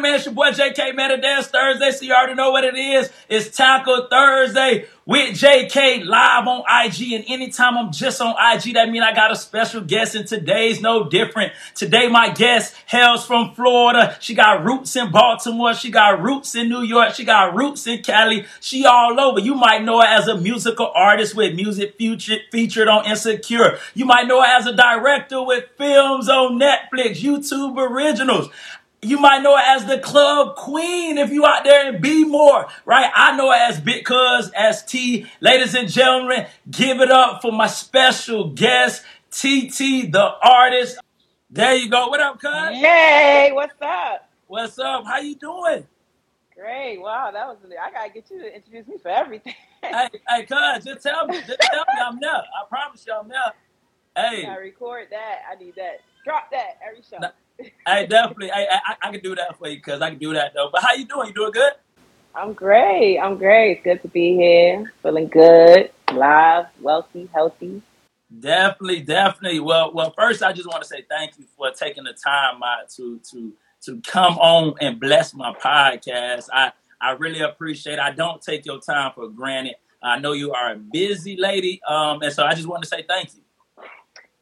right, man. It's your boy JK, man. Dance Thursday, so you already know what it is. It's Taco Thursday with JK live on IG. And anytime I'm just on IG, that means I got a special guest. And today's no different. Today, my guest hails from Florida. She got roots in Baltimore. She got roots in New York. She got roots in Cali. She all over. You might know her as a musical artist with music featured, featured on Insecure. You might know her as a director with films on Netflix, YouTube originals. You might know her as the club queen if you out there and Baltimore, right? I know her as Big Cuz, as T. Ladies and gentlemen, give it up for my special guest, TT, the artist. There you go. What up, Cuz? Hey, what's up? What's up? How you doing? Great. Wow, that was. I gotta get you to introduce me for everything. Hey, hey, Cuz, just tell me, just tell me I'm there. I promise you I'm there. Hey. I record that. I need that. Drop that every show. Hey, definitely. Hey, I, I, I can do that for you, Cuz I can do that though. But how you doing? You doing good? I'm great. I'm great. It's good to be here. Feeling good, live, wealthy, healthy. Definitely, definitely. Well, well, first I just want to say thank you for taking the time out to to to come on and bless my podcast. I I really appreciate it. I don't take your time for granted. I know you are a busy lady, um, and so I just want to say thank you.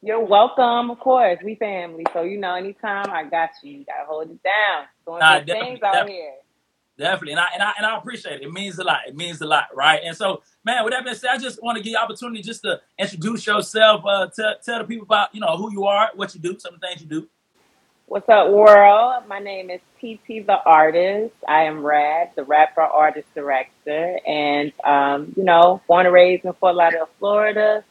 You're welcome, of course. We family, so you know, anytime I got you. You gotta hold it down. Doing Nah, things out definitely, here. definitely, and I and I and I appreciate it. It means a lot. It means a lot, right? And so, man, with that being said, I just want to give you opportunity just to introduce yourself, uh, tell tell the people about you know who you are, what you do, some of the things you do. What's up, world? My name is TT the artist. I am Rad, the rapper, artist, director, and um, you know, born and raised in Fort Lauderdale, Florida.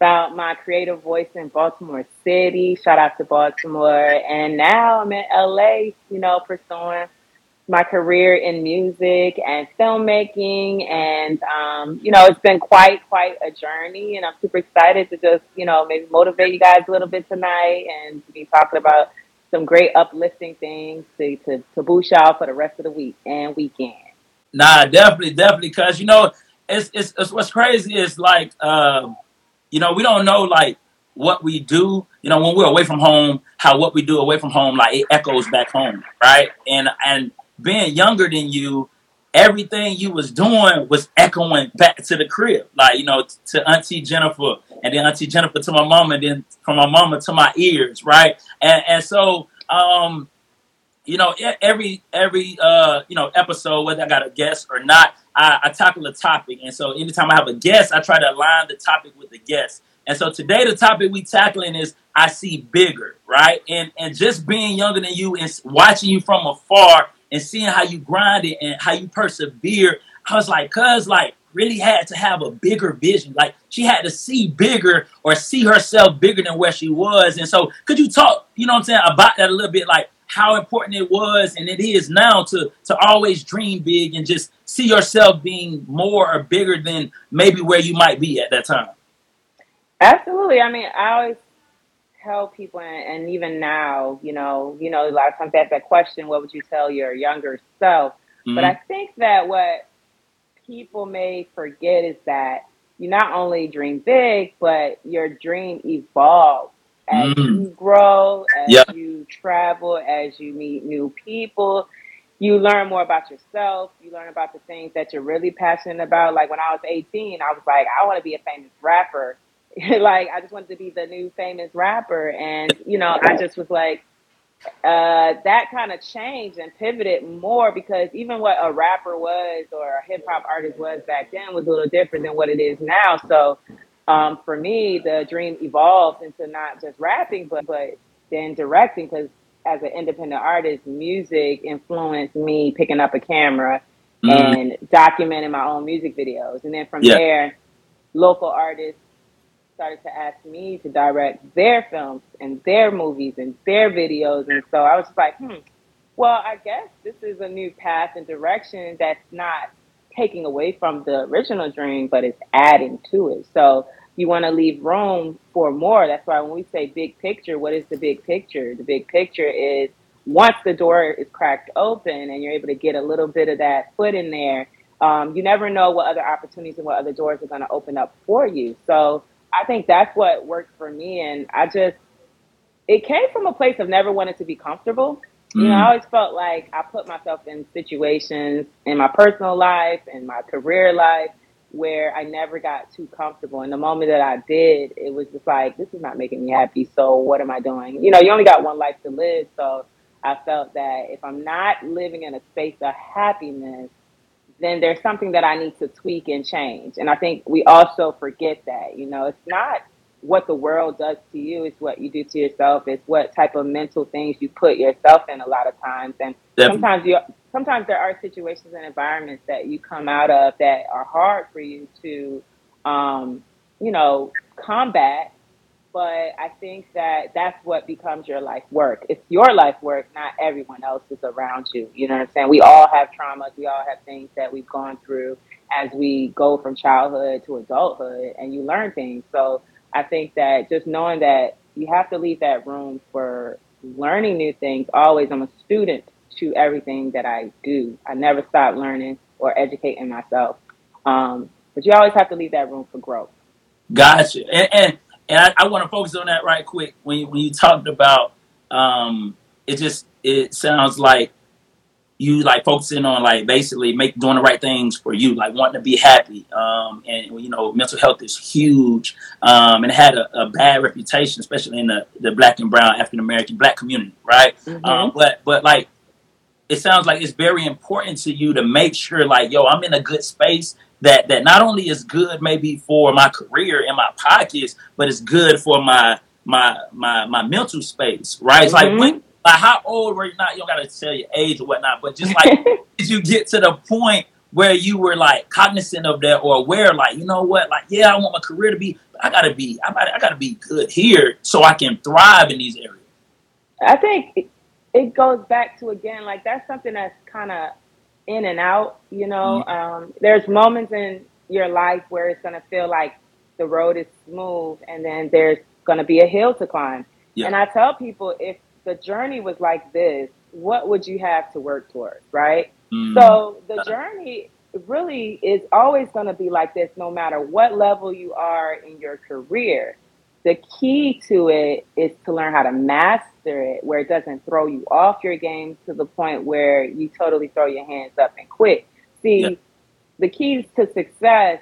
Found my creative voice in Baltimore City. Shout out to Baltimore, and now I'm in LA. You know, pursuing my career in music and filmmaking, and um, you know, it's been quite quite a journey, and I'm super excited to just you know maybe motivate you guys a little bit tonight and to be talking about some great uplifting things to, to, to boost y'all for the rest of the week and weekend. Nah, definitely, definitely, cause you know, it's it's, it's what's crazy is like, um, you know, we don't know like what we do. You know, when we're away from home, how what we do away from home, like it echoes back home, right? And and being younger than you, everything you was doing was echoing back to the crib, like you know, to Auntie Jennifer, and then Auntie Jennifer to my mama, and then from my mama to my ears, right? And and so, um, you know, every every uh, you know episode, whether I got a guest or not, I, I tackle a topic, and so anytime I have a guest, I try to align the topic with the guest. And so today, the topic we tackling is I see bigger, right? And and just being younger than you and watching you from afar and seeing how you grind it and how you persevere, I was like, cuz like really had to have a bigger vision. Like she had to see bigger or see herself bigger than where she was. And so could you talk, you know what I'm saying, about that a little bit, like how important it was and it is now to to always dream big and just see yourself being more or bigger than maybe where you might be at that time. Absolutely. I mean, I always tell people, and, even now, you know, you know, a lot of times they ask that question, what would you tell your younger self? But hmm I think that what people may forget is that you not only dream big, but your dream evolves as mm you grow, as Yeah. you travel, as you meet new people. You learn more about yourself. You learn about the things that you're really passionate about. Like when I was 18, I was like, I want to be a famous rapper. like I just wanted to be the new famous rapper. And, you know, I just was like, uh, that kind of changed and pivoted more because even what a rapper was or a hip hop artist was back then was a little different than what it is now. So um, for me, the dream evolved into not just rapping, but but then directing because as an independent artist, music influenced me picking up a camera mm and documenting my own music videos. And then from Yeah. there, local artists started to ask me to direct their films and their movies and their videos. And so I was just like, hmm, well, I guess this is a new path and direction that's not taking away from the original dream, but it's adding to it. So you want to leave room for more. That's why when we say big picture, what is the big picture? The big picture is once the door is cracked open and you're able to get a little bit of that foot in there, um, you never know what other opportunities and what other doors are going to open up for you. So I think that's what worked for me. And I just, it came from a place of never wanting to be comfortable. You know, I Mm, always felt like I put myself in situations in my personal life and my career life where I never got too comfortable. And the moment that I did, it was just like, this is not making me happy. So what am I doing? You know, you only got one life to live. So I felt that if I'm not living in a space of happiness, then there's something that I need to tweak and change. And I think we also forget that, you know, it's not what the world does to you, is what you do to yourself, it's what type of mental things you put yourself in a lot of times. And definitely. sometimes you sometimes there are situations and environments that you come out of that are hard for you to um, you know, combat but I think that that's what becomes your life work. It's your life work, not everyone else's around you. You know what I'm saying? We all have traumas. We all have things that we've gone through as we go from childhood to adulthood, and you learn things. So I think that just knowing that you have to leave that room for learning new things. Always, I'm a student to everything that I do. I never stop learning or educating myself. Um, but you always have to leave that room for growth. Gotcha. And and, and I, I want to focus on that right quick. When you, when you talked about, um, it just it sounds like you like focusing on like basically make doing the right things for you, like wanting to be happy. Um, and you know, mental health is huge. Um, and had a, a bad reputation, especially in the, the black and brown African American black community, right? hmm Um, but but like it sounds like it's very important to you to make sure like yo i'm in a good space that that not only is good maybe for my career and my pockets but it's good for my my my my mental space right it's like when like how old were you? Not you don't gotta tell your age or whatnot but just like did you get to the point where you were like cognizant of that or aware like you know what? Like yeah i want my career to be but i gotta be i gotta, I gotta be good here so i can thrive in these areas. I think it, goes back to again, like that's something that's kind of in and out. You know, mm um, there's moments in your life where it's gonna feel like the road is smooth, and then there's gonna be a hill to climb. yeah. And I tell people, if the journey was like this, what would you have to work towards, right? mm So the journey really is always going to be like this, no matter what level you are in your career. The key to it is to learn how to master it where it doesn't throw you off your game to the point where you totally throw your hands up and quit. yeah See, the keys to success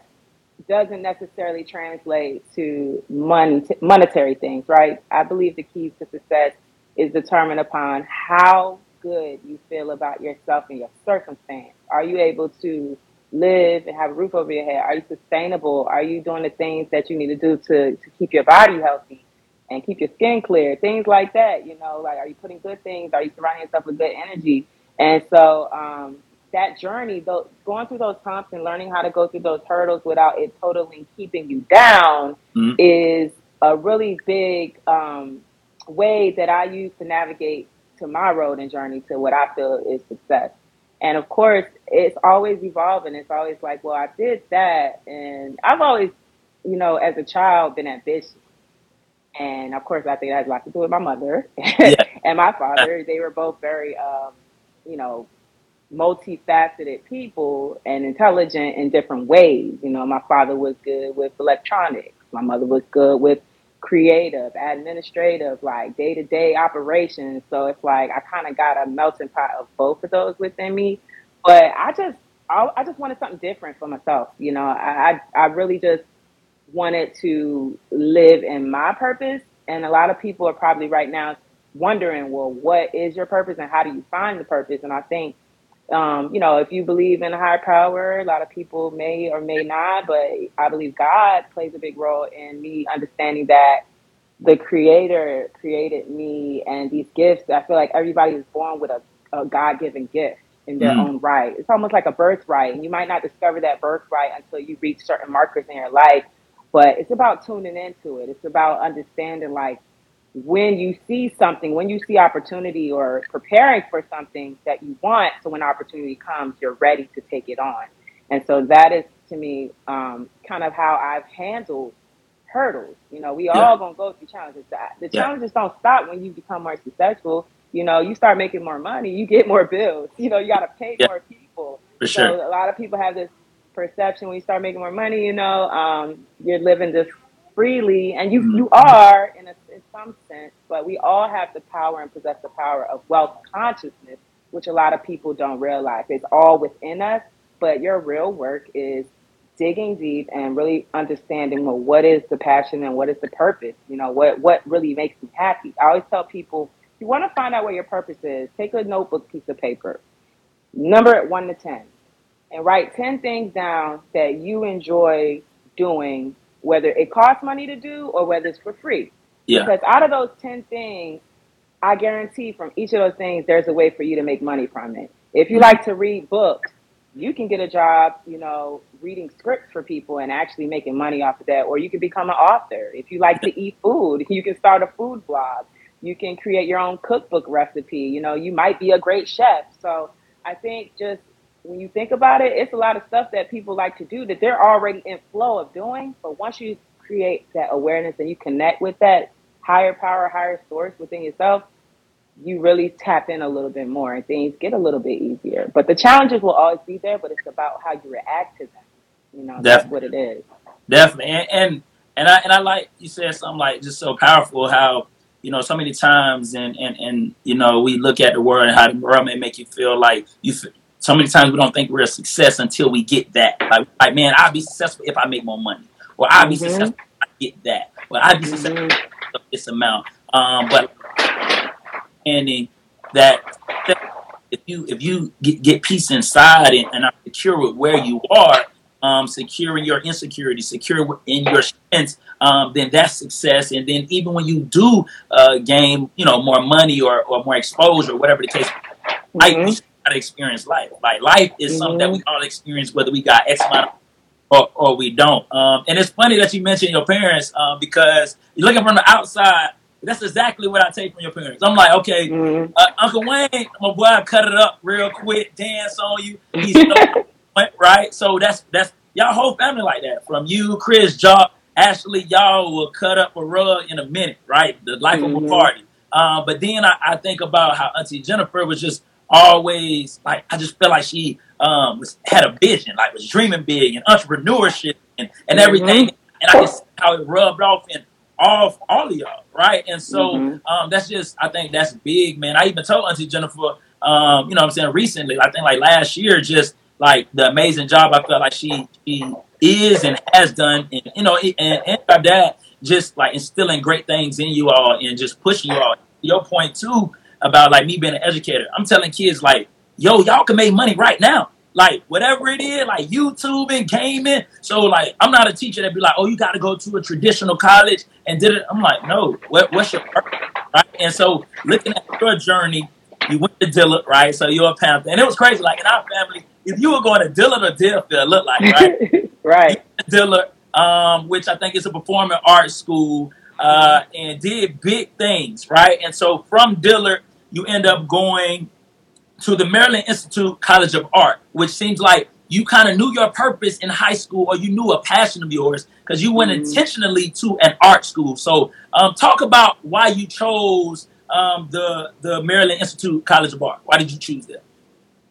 doesn't necessarily translate to money, monetary things, right? I believe the keys to success is determined upon how good you feel about yourself and your circumstance. Are you able to live and have a roof over your head? Are you sustainable? Are you doing the things that you need to do to, to keep your body healthy and keep your skin clear? Things like that, you know, like are you putting good things? Are you surrounding yourself with good energy? And so um, that journey, though, going through those prompts and learning how to go through those hurdles without it totally keeping you down mm is a really big um, way that I use to navigate to my road and journey to what I feel is success. And of course, it's always evolving. It's always like, well, I did that. And I've always, you know, as a child, been ambitious. And of course, I think that has a lot to do with my mother yeah and my father. They were both very, um, you know, multifaceted people and intelligent in different ways. You know, my father was good with electronics. My mother was good with creative, administrative, like day to day operations. So it's like I kind of got a melting pot of both of those within me. But I just, I, I just wanted something different for myself. You know, I, I, I really just wanted to live in my purpose. And a lot of people are probably right now wondering, well, what is your purpose and how do you find the purpose? And I think um, you know, if you believe in a higher power, a lot of people may or may not, but I believe God plays a big role in me understanding that the creator created me and these gifts. I feel like everybody is born with a, a God given gift in their mm own right. It's almost like a birthright, and you might not discover that birthright until you reach certain markers in your life. But it's about tuning into it. It's about understanding like when you see something, when you see opportunity or preparing for something that you want, so when opportunity comes, you're ready to take it on. And so that is to me um, kind of how I've handled hurdles. You know, we yeah all gonna go through challenges. The yeah challenges don't stop when you become more successful. You know, you start making more money, you get more bills. You know, you got to pay yeah more people. for So sure a lot of people have this perception when you start making more money. You know, um, you're living just freely, and you mm you are in a some sense, but we all have the power and possess the power of wealth consciousness, which a lot of people don't realize. It's all within us, but your real work is digging deep and really understanding well what is the passion and what is the purpose? You know what what really makes me happy? I always tell people if you want to find out what your purpose is take a notebook piece of paper number it 1 to 10 and write 10 things down that you enjoy doing whether it costs money to do or whether it's for free Yeah. because out of those 10 things i guarantee from each of those things there's a way for you to make money from it if you mm-hmm. like to read books you can get a job, you know, reading scripts for people and actually making money off of that. Or you can become an author. If you like to eat food, you can start a food blog. You can create your own cookbook recipe. You know, you might be a great chef. So I think just when you think about it, it's a lot of stuff that people like to do that they're already in flow of doing. But once you create that awareness and you connect with that higher power, higher source within yourself, you really tap in a little bit more and things get a little bit easier. But the challenges will always be there, but it's about how you react to them. You know, that's what it is. Definitely. And, and and I and I like you said something like just so powerful how you know so many times and and and you know we look at the world and how the world may make you feel like you. So many times we don't think we're a success until we get that. Like, like man, I'll be successful if I make more money, or I'll be Mhm. successful I get that, or I'll be successful Mhm. of this amount. Um, but understanding that if you if you get, get peace inside and, and are secure with where you are, um, secure in your insecurity, secure in your strengths, um, then that's success. And then even when you do uh, gain, you know, more money or, or more exposure, whatever the case, like we Mhm. still gotta experience life. Like life is something that Mhm. we all experience, whether we got X amount of or, or we don't. Um, and it's funny that you mentioned your parents um, because you're looking from the outside. That's exactly what I take from your parents. I'm like, okay, Mhm. uh, Uncle Wayne, my boy, I cut it up real quick, dance on you. He's right. So that's that's y'all whole family like that. From you, Chris, Jock, Ashley, y'all will cut up a rug in a minute, right? The life of a Mhm. party. Uh, but then I, I think about how Auntie Jennifer was just always like I just feel like she um was had a vision, like was dreaming big and entrepreneurship and, and everything. And I just how it rubbed off in all all of y'all, right? And so Mhm. um that's just I think that's big, man. I even told Auntie Jennifer, um, you know what I'm saying, recently, I think like last year, just like the amazing job I felt like she she is and has done and you know and, and her dad just like instilling great things in you all and just pushing you all. Your point too about like me being an educator. I'm telling kids like, yo, y'all can make money right now. Like whatever it is, like YouTube and gaming. So like I'm not a teacher that be like, oh, you got to go to a traditional college and did it. I'm like, no, what, what's your purpose, right? And so looking at your journey, you went to Dillard, right? So you're a Panther, and it was crazy. Like in our family, if you were going to Dillard or Deerfield, look like right, right. Dillard, um, which I think is a performing arts school, uh, and did big things, right? And so from Dillard, you end up going to the Maryland Institute College of Art, which seems like you kind of knew your purpose in high school or you knew a passion of yours because you went Mhm. intentionally to an art school. So, um, talk about why you chose um, the the Maryland Institute College of Art. Why did you choose that?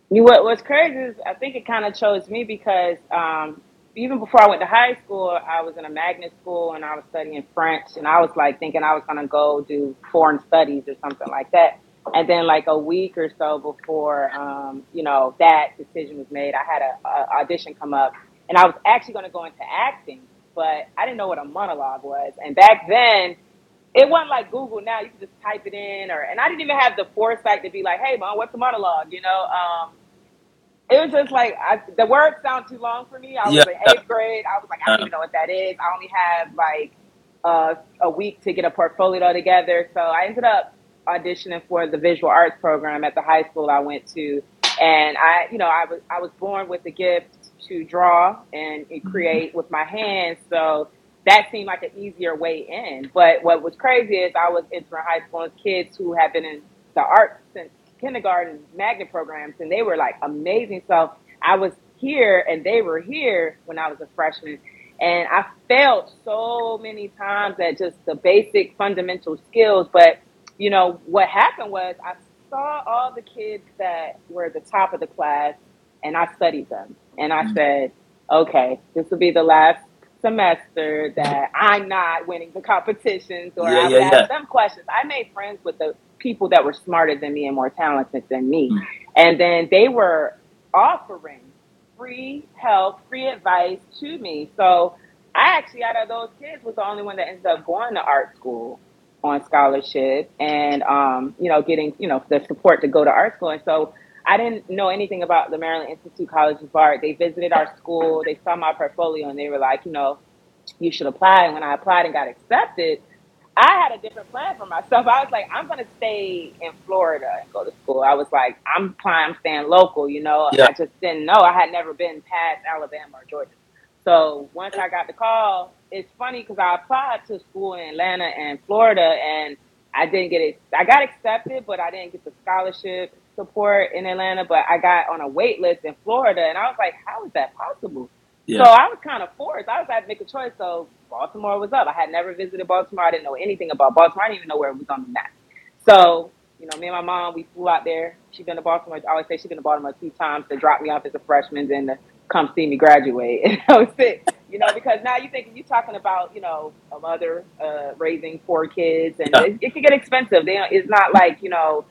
You what what's crazy is I think it kind of chose me because um, even before I went to high school, I was in a magnet school and I was studying French, and I was like thinking I was gonna go do foreign studies or something like that. And then like a week or so before, um, you know, that decision was made, I had a, a audition come up, and I was actually gonna go into acting, but I didn't know what a monologue was, and back then it wasn't like Google now. You can just type it in, or and I didn't even have the foresight to be like, "Hey, mom, what's a monologue?" You know, um, it was just like I, the words sound too long for me. I was Yeah. in eighth grade. I was like, I don't even know what that is. I only have like uh, a week to get a portfolio together. So I ended up auditioning for the visual arts program at the high school I went to, and I, you know, I was I was born with the gift to draw and mm-hmm. create with my hands. So that seemed like an easier way in. But what was crazy is I was entering high school with kids who have been in the arts since kindergarten magnet programs, and they were like amazing. So I was here and they were here when I was a freshman. And I failed so many times at just the basic fundamental skills. But, you know, what happened was I saw all the kids that were at the top of the class and I studied them. And I said, okay, this will be the last semester that I'm not winning the competitions or Yeah, I would yeah, ask yeah. them questions. I made friends with the people that were smarter than me and more talented than me. Mm. And then they were offering free help, free advice to me. So I actually, out of those kids, was the only one that ended up going to art school on scholarship and, um, you know, getting, you know, the support to go to art school. And so I didn't know anything about the Maryland Institute College of Art. They visited our school, they saw my portfolio, and they were like, you know, you should apply. And when I applied and got accepted, I had a different plan for myself. I was like, I'm going to stay in Florida and go to school. I was like, I'm applying, I'm staying local, you know. Yeah. I just didn't know. I had never been past Alabama or Georgia. So once I got the call, it's funny because I applied to school in Atlanta and Florida, and I didn't get it. I got accepted, but I didn't get the scholarship support in Atlanta. But I got on a wait list in Florida, and I was like, how is that possible? Yeah. So I was kind of forced. I was had to make a choice. So Baltimore was up. I had never visited Baltimore. I didn't know anything about Baltimore. I didn't even know where it was on the map. So, you know, me and my mom, we flew out there. She's been to Baltimore. I always say she's been to Baltimore two times to drop me off as a freshman, then to come see me graduate. And that was it. You know, because now you think you're talking about, you know, a mother uh, raising four kids, and it, it can get expensive. They it's not like you know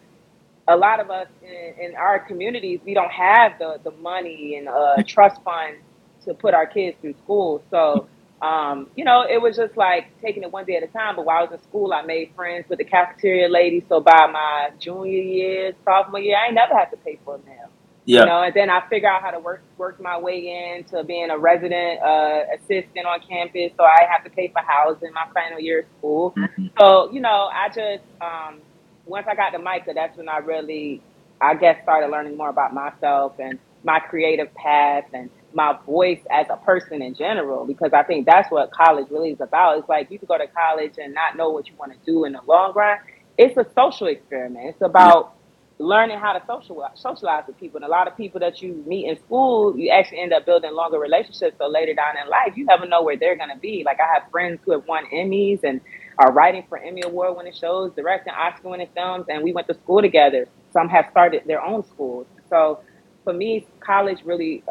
a lot of us in, in our communities, we don't have the, the money and uh, trust funds to put our kids through school. So, um, you know, it was just like taking it one day at a time. But while I was in school, I made friends with the cafeteria lady. So by my junior year, sophomore year, I ain't never had to pay for a meal. Yeah. You know, and then I figure out how to work work my way into being a resident uh, assistant on campus. So I have to pay for housing my final year of school. Mhm. So, you know, I just um, once I got to MICA, that's when I really, I guess, started learning more about myself and my creative path and my voice as a person in general. Because I think that's what college really is about. It's like you can go to college and not know what you want to do in the long run. It's a social experiment. It's about learning how to social socialize with people. And a lot of people that you meet in school, you actually end up building longer relationships. So later down in life, you never know where they're going to be. Like I have friends who have won Emmys and are writing for Emmy Award winning shows, directing Oscar winning films, and we went to school together. Some have started their own schools. So for me, college really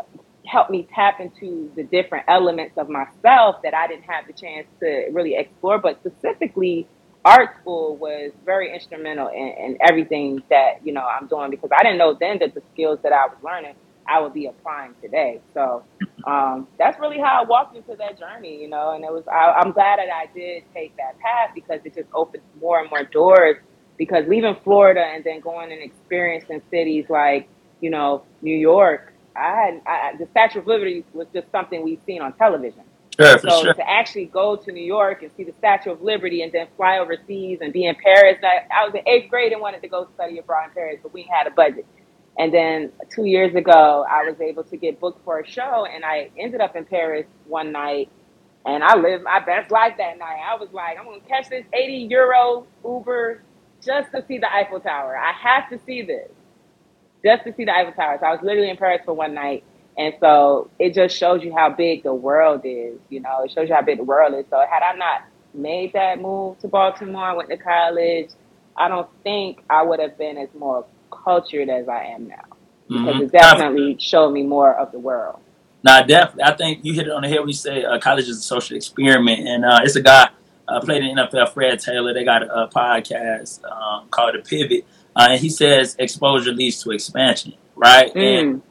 helped me tap into the different elements of myself that I didn't have the chance to really explore. But specifically, art school was very instrumental in, in everything that you know I'm doing because I didn't know then that the skills that I was learning I would be applying today. So um, that's really how I walked into that journey, you know. And it was I, I'm glad that I did take that path because it just opened more and more doors. Because leaving Florida and then going and experiencing cities like you know New York, I had I, the Statue of Liberty was just something we've seen on television. Sure, for So sure. to actually go to New York and see the Statue of Liberty and then fly overseas and be in Paris, I, I was in eighth grade and wanted to go study abroad in Paris, but we had a budget. And then two years ago, I was able to get booked for a show, and I ended up in Paris one night, and I lived my best life that night. I was like, I'm gonna catch this 80 euro Uber just to see the Eiffel Tower. I have to see this just to see the Eiffel Tower. So I was literally in Paris for one night. And so it just shows you how big the world is, you know, it shows you how big the world is. So had I not made that move to Baltimore, I went to college, I don't think I would have been as more cultured as I am now. Because Mhm. it definitely showed me more of the world. Nah, definitely. I think you hit it on the head when you say uh, college is a social experiment, and uh, it's a guy uh, played in NFL, Fred Taylor. They got a, podcast um, called The Pivot, uh, and he says exposure leads to expansion, right? And Mm.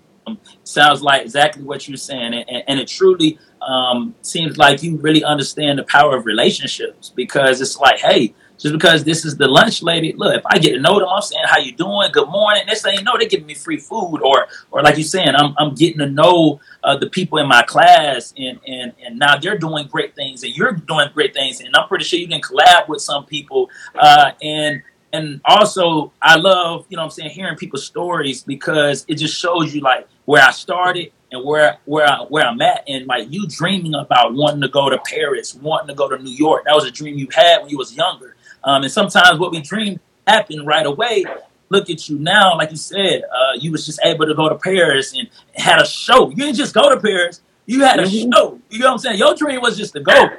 Sounds like exactly what you're saying, and, and, it truly um, seems like you really understand the power of relationships because it's like, hey, just because this is the lunch lady, look, if I get to know them, I'm saying how you doing, good morning. Thing you know, they're giving me free food, or or like you're saying, I'm I'm getting to know uh, the people in my class, and and and now they're doing great things, and you're doing great things, and I'm pretty sure you can collab with some people, uh, and and also I love you know what I'm saying hearing people's stories because it just shows you like where I started and where where I, where I'm at, and like you dreaming about wanting to go to Paris, wanting to go to New York. That was a dream you had when you was younger. Um, and sometimes what we dream happen right away. Look at you now, like you said, uh, you was just able to go to Paris and had a show. You didn't just go to Paris; you had a Mhm. show. You know what I'm saying? Your dream was just to go,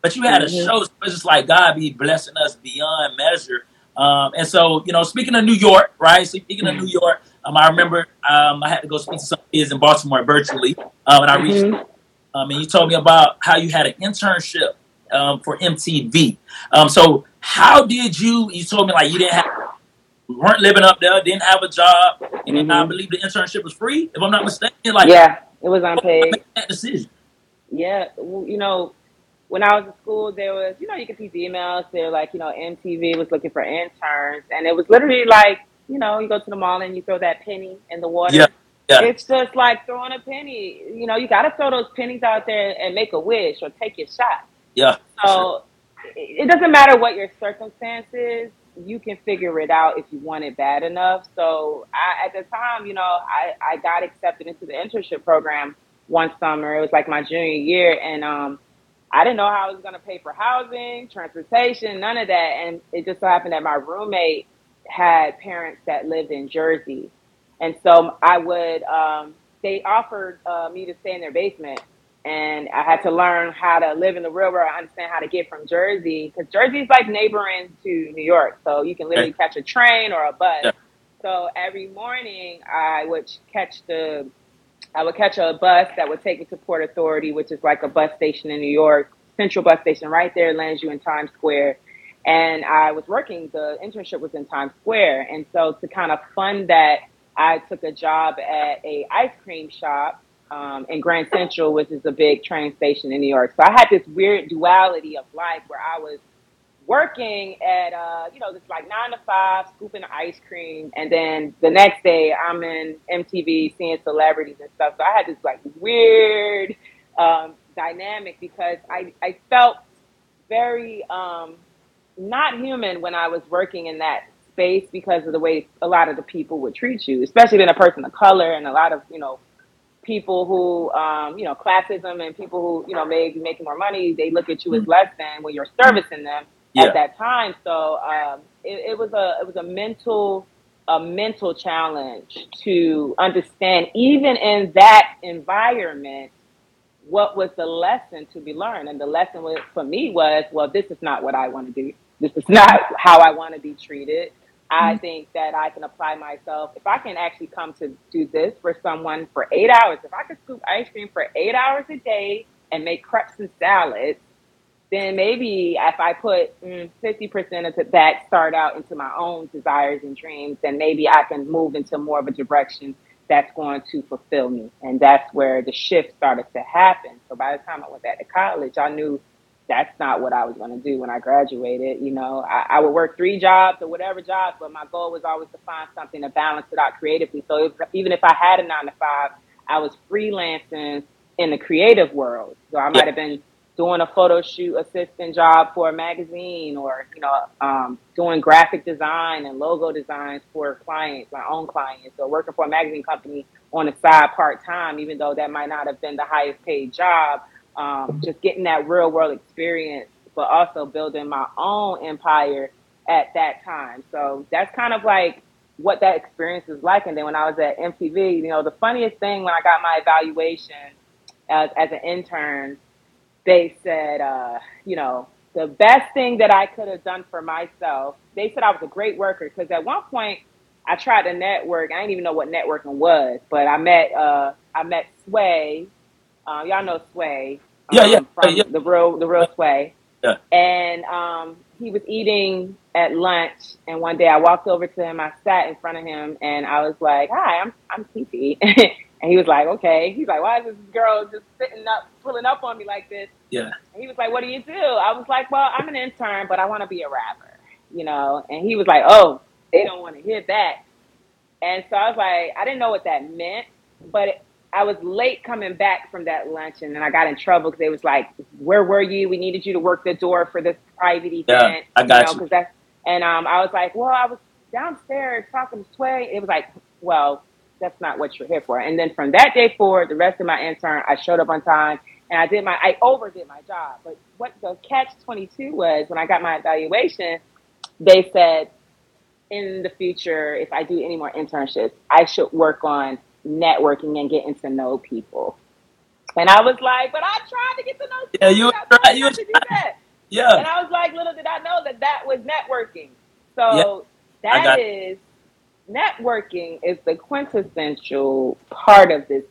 but you had a Mhm. show. So It's just like God be blessing us beyond measure. Um, and so, you know, speaking of New York, right? Speaking of New York, um, I remember um, I had to go speak to some kids in Baltimore virtually, um, and I reached Mhm. Um, and you told me about how you had an internship um, for MTV. Um, so how did you? You told me like you didn't have, weren't living up there, didn't have a job, and then I believe the internship was free, if I'm not mistaken. Like, Yeah, it was unpaid. that decision? Yeah, well, you know, when I was in school, there was, you know, you could see the emails. They're like, you know, MTV was looking for interns, and it was literally like, you know, you go to the mall and you throw that penny in the water. yeah, Yeah. It's just like throwing a penny. You know, you got to throw those pennies out there and make a wish or take your shot. yeah, sure. So it it doesn't matter what your circumstances. You can figure it out if you want it bad enough. So I, at the time, you know, I, I got accepted into the internship program one summer. It was like my junior year, and um, I didn't know how I was going to pay for housing, transportation, none of that. And it just so happened that my roommate had parents that lived in Jersey, and so I would. Um, they offered uh, me to stay in their basement, and I had to learn how to live in the real world. Understand how to get from Jersey because Jersey is like neighboring to New York, so you can literally catch a train or a bus. Yeah, So every morning I would catch the I would catch a bus that would take me to Port Authority, which is like a bus station in New York, central bus station right there, lands you in Times Square. And I was working, the internship was in Times Square. And so to kind of fund that, I took a job at a ice cream shop um, in Grand Central, which is a big train station in New York. So I had this weird duality of life where I was working at uh, you know, this like nine to five, scooping ice cream, and then the next day I'm in MTV seeing celebrities and stuff. So I had this like weird um, dynamic because I I felt very um, not human when I was working in that space because of the way a lot of the people would treat you, especially being a person of color and a lot of you know people who, um, you know, classism and people who, you know, may be making more money, they look at you as less than when you're servicing them at that time. So um, it, it was a it was a mental a mental challenge to understand, even in that environment, what was the lesson to be learned. And the lesson was, for me was, well, this is not what I want to do. This is not how I want to be treated. I think that I can apply myself. If I can actually come to do this for someone for eight hours, if I could scoop ice cream for eight hours a day and make crepes and salads, then maybe if I put mm, 50% of that start out into my own desires and dreams, then maybe I can move into more of a direction that's going to fulfill me. And that's where the shift started to happen. So by the time I went back to college, I knew that's not what I was going to do when I graduated. You know, I, I would work three jobs or whatever jobs, but my goal was always to find something to balance it out creatively. So if, even if I had a nine to five, I was freelancing in the creative world. So I might have been doing a photo shoot assistant job for a magazine or, you know, um, doing graphic design and logo designs for clients, my own clients, or working for a magazine company on the side part time, even though that might not have been the highest paid job. Um, just getting that real world experience, but also building my own empire at that time. So that's kind of like what that experience is like. And then when I was at MTV, you know, the funniest thing when I got my evaluation as, as an intern, they said, uh, you know, the best thing that I could have done for myself, they said I was a great worker because at one point I tried to network. I didn't even know what networking was, but I met, uh, I met Sway. Uh, y'all know Sway yeah, yeah, um, yeah, yeah, from the real, the real Sway yeah. and um, he was eating at lunch. And one day I walked over to him. I sat in front of him, and I was like, "Hi, I'm I'm Titi." and he was like, "Okay." He's like, "Why is this girl just sitting up, pulling up on me like this?" yeah. And he was like, "What do you do?" I was like, "Well, I'm an intern, but I want to be a rapper." You know. And he was like, "Oh, they don't want to hear that." And so I was like, I didn't know what that meant, but I was late coming back from that lunch, and then I got in trouble because they was like, "Where were you? We needed you to work the door for this private Yeah, event, I you got know, you. that's." And um, I was like, "Well, I was downstairs talking to Sway." It was like, "Well, that's not what you're here for." And then from that day forward, the rest of my intern, I showed up on time, and I did my, I overdid my job. But what the catch twenty two was when I got my evaluation, they said in the future, if I do any more internships, I should work on networking and getting to know people. And I was like, but I tried to get to know people. Yeah, you were right. You were to do right. that. Yeah, And I was like, little did I know that that was networking. So I that is networking is the quintessential part of this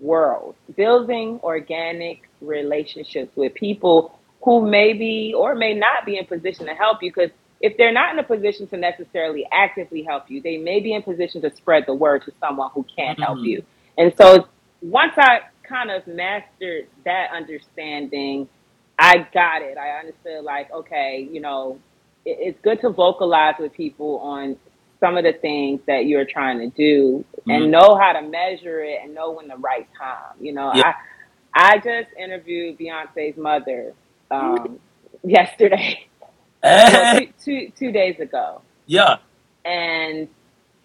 world, building organic relationships with people who may be or may not be in position to help you. Because if they're not in a position to necessarily actively help you, they may be in position to spread the word to someone who can help Mm, you. And so once I kind of mastered that understanding, I got it. I understood, like, okay, you know, it's good to vocalize with people on some of the things that you're trying to do mm, and know how to measure it and know when the right time. You know, yeah. I I just interviewed Beyonce's mother um, yesterday, Eh, two, two, two days ago, yeah. and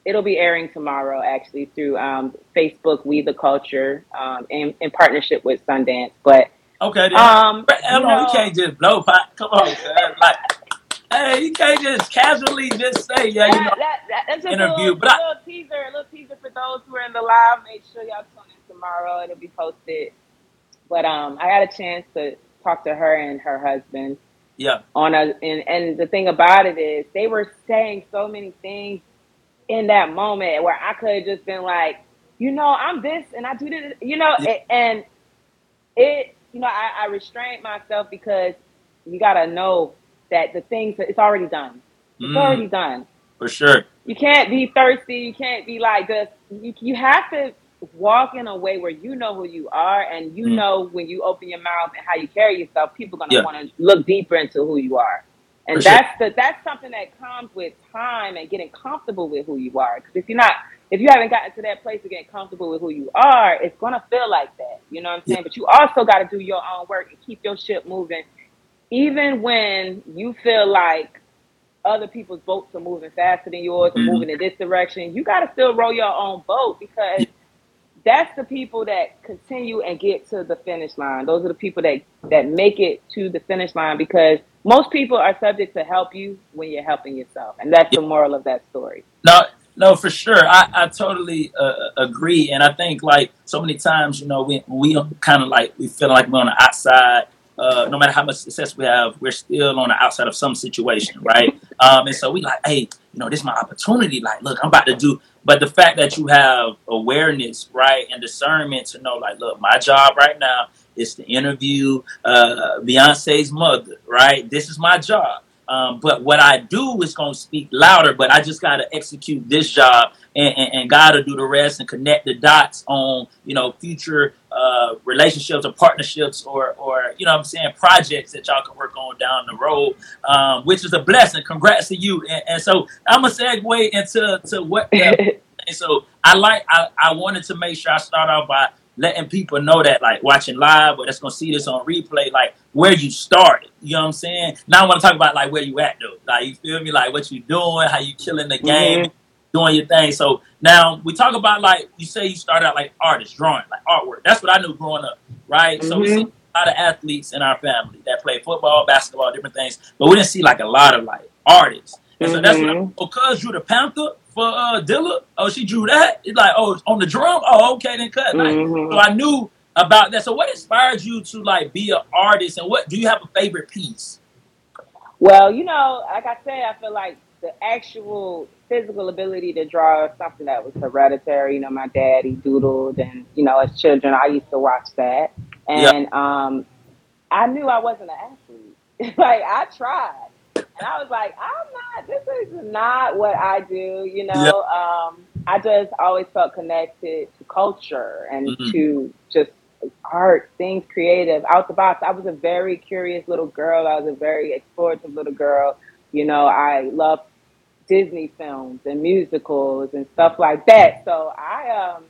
it'll be airing tomorrow actually through um, Facebook We the Culture um, in, in partnership with Sundance. But Okay then. um, you hold on, you know, can't just blow pot. Come on. Like, hey, you can't just casually just say, yeah, you know, that, that, that that's just a interview. little, But I, a little teaser, a little teaser for those who are in the live. Make sure y'all tune in tomorrow. It'll be posted. But um, I got a chance to talk to her and her husband yeah, on a and, and the thing about it is they were saying so many things in that moment where I could have just been like, you know, I'm this and I do this, you know, yeah, and it, you know, I, I restrained myself because you gotta know that the things it's already done. It's mm, already done. for sure. You can't be thirsty. You can't be like this. You, you have to walk in a way where you know who you are and you Mm, know when you open your mouth and how you carry yourself, people are gonna yeah, want to look deeper into who you are. for And sure. that's the that's something that comes with time and getting comfortable with who you are. Because if you're not, if you haven't gotten to that place of getting comfortable with who you are, it's gonna feel like that. You know what I'm Yeah, saying? But you also got to do your own work and keep your ship moving, even when you feel like other people's boats are moving faster than yours or mhm, moving in this direction. You got to still row your own boat because yeah, that's the people that continue and get to the finish line. Those are the people that that make it to the finish line because most people are subject to help you when you're helping yourself, and that's yeah. the moral of that story. No, no, for sure. I, I totally uh, agree, and I think like so many times, you know, we we kind of like we feel like we're on the outside. Uh, no matter how much success we have, we're still on the outside of some situation, right? Um, and so we like, hey, you know, this is my opportunity. Like, look, I'm about to do. But the fact that you have awareness, right, and discernment to know, like, look, my job right now is to interview uh, Beyonce's mother, right? This is my job. Um, but what I do is going to speak louder, but I just got to execute this job and, and, and God to do the rest and connect the dots on, you know, future uh, relationships or partnerships or, or, you know what I'm saying, projects that y'all can work on down the road, um, which is a blessing. Congrats to you. And, and so I'm to segue into to what, and so I like, I, I wanted to make sure I start off by letting people know that like watching live or that's gonna see this on replay, like where you started. You know what I'm saying? Now I want to talk about like where you at though. Like you feel me? Like what you doing, how you killing the game, hmm doing your thing. So now we talk about like you say you started out like artist, drawing, like artwork. That's what I knew growing up, right? So we see hmm a lot of athletes in our family that play football, basketball, different things, but we didn't see like a lot of like artists. And so that's what I, hmm oh, cuz drew the Panther for uh Dillard. Oh, she drew that. It's like, oh, on the drum. Oh, okay, then cut. Like, so hmm I knew about that. So what inspired you to like be an artist and what do you have a favorite piece? Well, you know, like I said, I feel like the actual physical ability to draw is something that was hereditary. You know, my daddy doodled, and, you know, as children, I used to watch that. Yeah, And um, I knew I wasn't an athlete. like, I tried. And I was like, I'm not, this is not what I do, you yeah. know? Um, I just always felt connected to culture and hmm to just art, things creative, out the box. I was a very curious little girl. I was a very explorative little girl. You know, I loved Disney films and musicals and stuff like that. So I, um,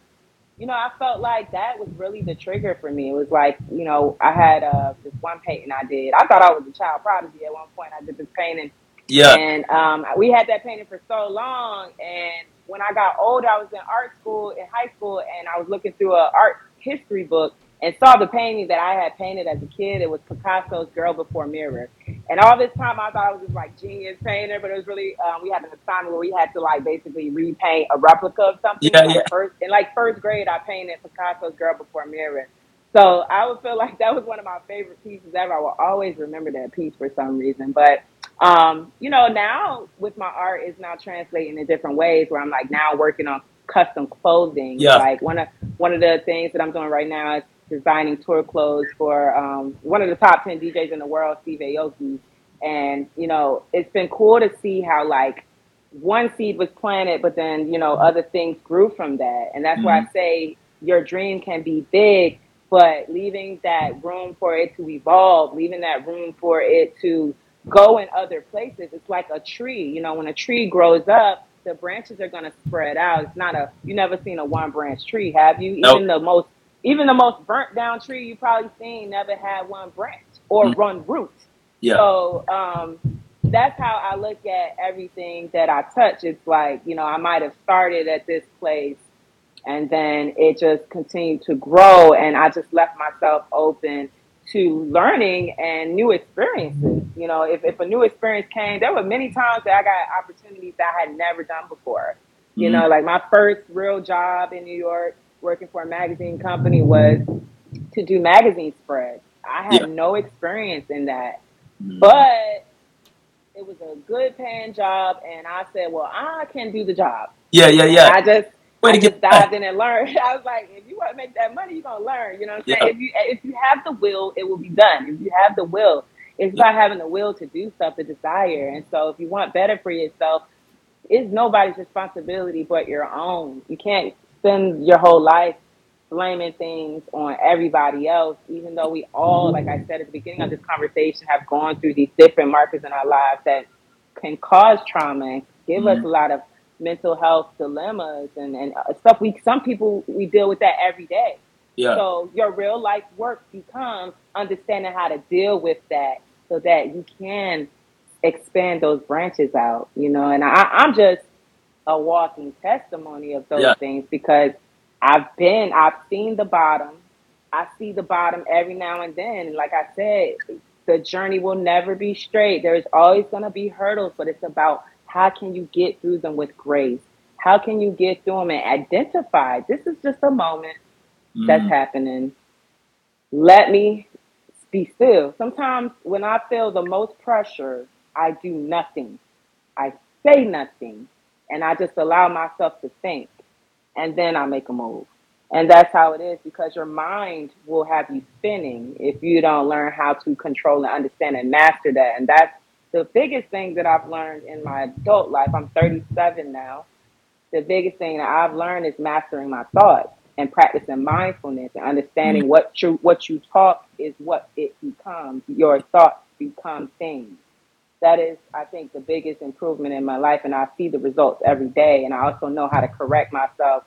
you know, I felt like that was really the trigger for me. It was like, you know, I had uh, this one painting I did. I thought I was a child prodigy at one point. I did this painting, Yeah. and um, we had that painting for so long. And when I got older, I was in art school in high school, and I was looking through an art history book and saw the painting that I had painted as a kid. It was Picasso's "Girl Before Mirror." And all this time, I thought I was this like genius painter, but it was really um, we had an assignment where we had to like basically repaint a replica of something. Yeah, like yeah. first in like first grade, I painted Picasso's "Girl Before Mirror." So I would feel like that was one of my favorite pieces ever. I will always remember that piece for some reason. But um, you know, now with my art is now translating in different ways where I'm like now working on custom clothing. Yeah. Like one of one of the things that I'm doing right now is designing tour clothes for um, one of the top ten DJs in the world, Steve Aoki. And you know, it's been cool to see how like one seed was planted, but then you know other things grew from that. And that's why I say your dream can be big, but leaving that room for it to evolve, leaving that room for it to go in other places. It's like a tree. You know, when a tree grows up, the branches are going to spread out. It's not a you never seen a one branch tree, have you? Nope. Even the most even the most burnt down tree you probably seen never had one branch or Mhm. one root. Yeah. So um, that's how I look at everything that I touch. It's like, you know, I might have started at this place and then it just continued to grow and I just left myself open to learning and new experiences. You know, if, if a new experience came, there were many times that I got opportunities that I had never done before. You Mhm. know, like my first real job in New York working for a magazine company was to do magazine spreads. I had Yeah. no experience in that. Mhm. But it was a good paying job, and I said, "Well, I can do the job." yeah, yeah, And yeah. I just, Way I to just get dived in and learned. I was like, "If you want to make that money, you're gonna learn." You know what I'm saying? If you if you have the will, it will be done. If you have the will, it's Yeah. about having the will to do stuff, the desire. And so, if you want better for yourself, it's nobody's responsibility but your own. You can't spend your whole life blaming things on everybody else, even though we all, like I said at the beginning of this conversation, have gone through these different markers in our lives that can cause trauma and give us Mhm. a lot of mental health dilemmas and, and uh, stuff we some people we deal with that every day. Yeah. So your real life work becomes understanding how to deal with that so that you can expand those branches out, you know. And I, I'm just a walking testimony of those Yeah. things because I've been, I've seen the bottom. I see the bottom every now and then. Like I said, the journey will never be straight. There's always going to be hurdles, but it's about how can you get through them with grace? How can you get through them and identify this is just a moment that's Mhm. happening. Let me be still. Sometimes when I feel the most pressure, I do nothing. I say nothing and I just allow myself to think and then I make a move. And that's how it is because your mind will have you spinning if you don't learn how to control and understand and master that. And that's the biggest thing that I've learned in my adult life. I'm 37 now. The biggest thing that I've learned is mastering my thoughts and practicing mindfulness and understanding mm-hmm. what you what you talk is what it becomes. Your thoughts become things. That is, I think, the biggest improvement in my life, and I see the results every day. And I also know how to correct myself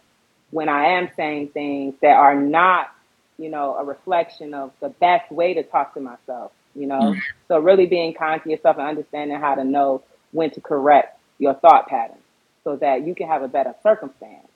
when I am saying things that are not, you know, a reflection of the best way to talk to myself. You know, Mhm. so really being kind to yourself and understanding how to know when to correct your thought patterns so that you can have a better circumstance.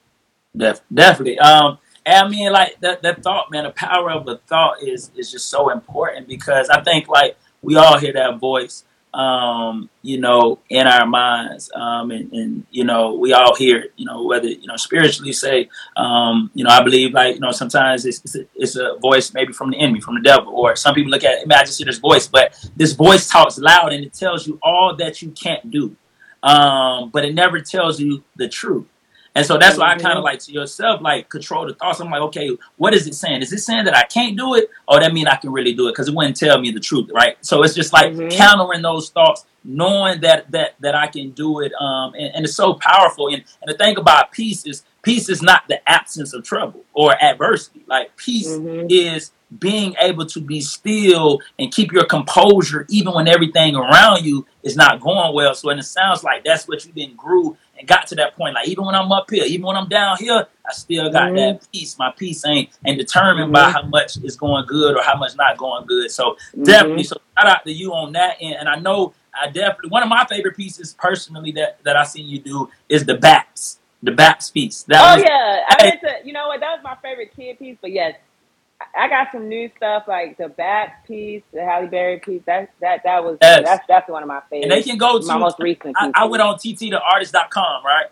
Def- definitely. Um, and I mean, like that, that thought, man, the power of the thought is is just so important because I think like we all hear that voice, um, you know, in our minds, um, and, and you know, we all hear it, you know, whether you know spiritually say, um, you know, I believe like you know sometimes it's it's a, it's a voice maybe from the enemy, from the devil, or some people look at man, I just hear this voice, but this voice talks loud and it tells you all that you can't do, um, but it never tells you the truth. And so that's why I kind of Mhm. like to yourself, like control the thoughts. I'm like, okay, what is it saying? Is it saying that I can't do it, or that mean I can really do it? Because it wouldn't tell me the truth, right? So it's just like Mhm. countering those thoughts, knowing that that that I can do it, um, and, and it's so powerful. And and the thing about peace is peace is not the absence of trouble or adversity. Like peace Mhm. is being able to be still and keep your composure even when everything around you is not going well. So and it sounds like that's what you then grew and got to that point. Like even when I'm up here, even when I'm down here, I still got Mhm. that peace. My peace ain't and determined by Mhm. how much is going good or how much not going good. So Mhm. definitely, so shout out to you on that end. And I know I definitely one of my favorite pieces personally that that I seen you do is the bats, the bats piece. That Oh was yeah, I meant to. You know what? That was my favorite kid piece. But yes, I- got some new stuff like the Bat piece, the Halle Berry piece. That that that was Yes. that's definitely one of my favorites. and they can go to My most recent. I. I went on tttheartist.com, right?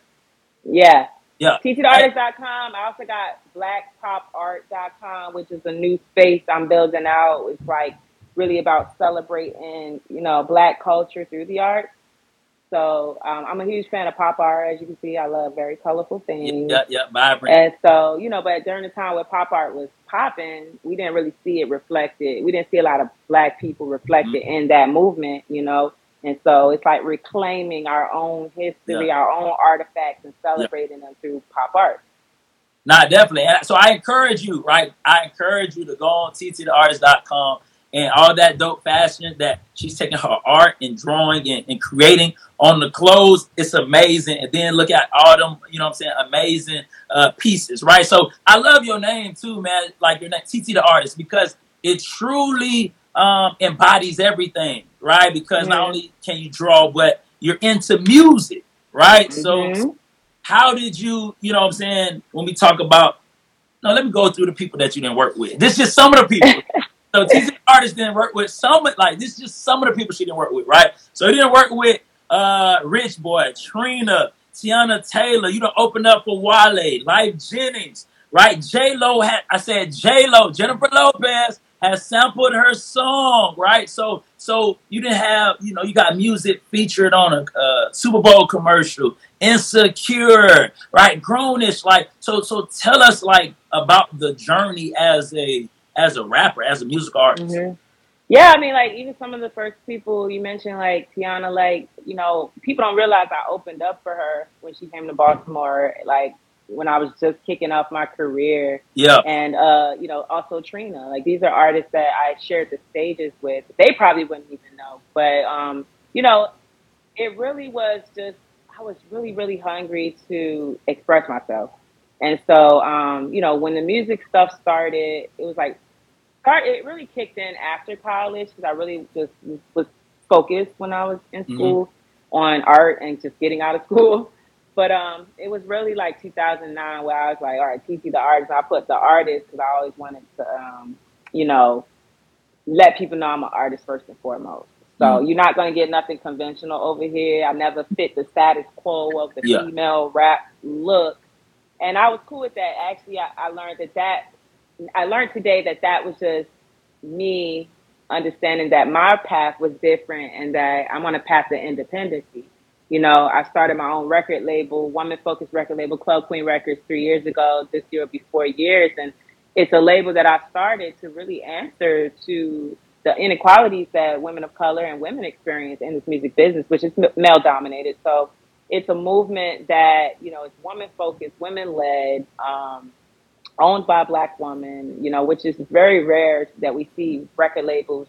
Yeah. Yeah. TTTheArtist.com. I also got BlackPopArt.com, which is a new space I'm building out. It's like really about celebrating, you know, Black culture through the arts. So um, I'm a huge fan of pop art. As you can see, I love very colorful things. yeah, yeah, vibrant. And so, you know, but during the time where pop art was popping, we didn't really see it reflected. We didn't see a lot of black people reflected in that movement, you know. And so it's like reclaiming our own Yeah, history, our own artifacts, and yeah. celebrating them through pop art. Nah, definitely. So I encourage you, right? I encourage you to go on tttheartist.com and all that dope fashion that she's taking her art and drawing and, and creating on the clothes. It's amazing. And then look at all them, you know what I'm saying, amazing uh, pieces, right? So I love your name too, man. Like your name, TT the Artist, because it truly um, embodies everything, right? Because not hmm only can you draw, but you're into music, right? So hmm how did you, you know what I'm saying, when we talk about, no, let me go through the people that you didn't work with. This is just some of the people. So TZ artist didn't work with some like this is just some of the people she didn't work with, right? So he didn't work with uh Rich Boy, Trina, Teyana Taylor, you don't open up for Wale, Lyfe Jennings, right? J Lo had I said J Lo, Jennifer Lopez has sampled her song, right? So so you didn't have, you know, you got music featured on a uh, Super Bowl commercial, Insecure, right? Grown-ish, like so so tell us like about the journey as a as a rapper, as a music artist. hmm Yeah, I mean, like even some of the first people you mentioned, like Teyana, like you know, people don't realize I opened up for her when she came to Baltimore, like when I was just kicking off my career, Yeah. and uh, you know, also Trina. Like these are artists that I shared the stages with. They probably wouldn't even know, but um, you know, it really was just I was really really hungry to express myself, and so um, you know, when the music stuff started, it was like start it really kicked in after college because I really just was focused when I was in hmm school on art and just getting out of school. But um, it was really like 2009 where I was like, all right, TT the artist. I put the artist because I always wanted to, um, you know, let people know I'm an artist first and foremost. So hmm you're not going to get nothing conventional over here. I never fit the status quo of the Yeah. female rap look, and I was cool with that. Actually, I, I learned that that I learned today that that was just me understanding that my path was different and that I'm on a path to independency. You know, I started my own record label, woman focused record label, Club Queen Records, three years ago. This year will be four years. And it's a label that I started to really answer to the inequalities that women of color and women experience in this music business, which is male dominated. So it's a movement that, you know, it's woman focused, women led. Um, owned by a black woman, you know, which is very rare that we see record labels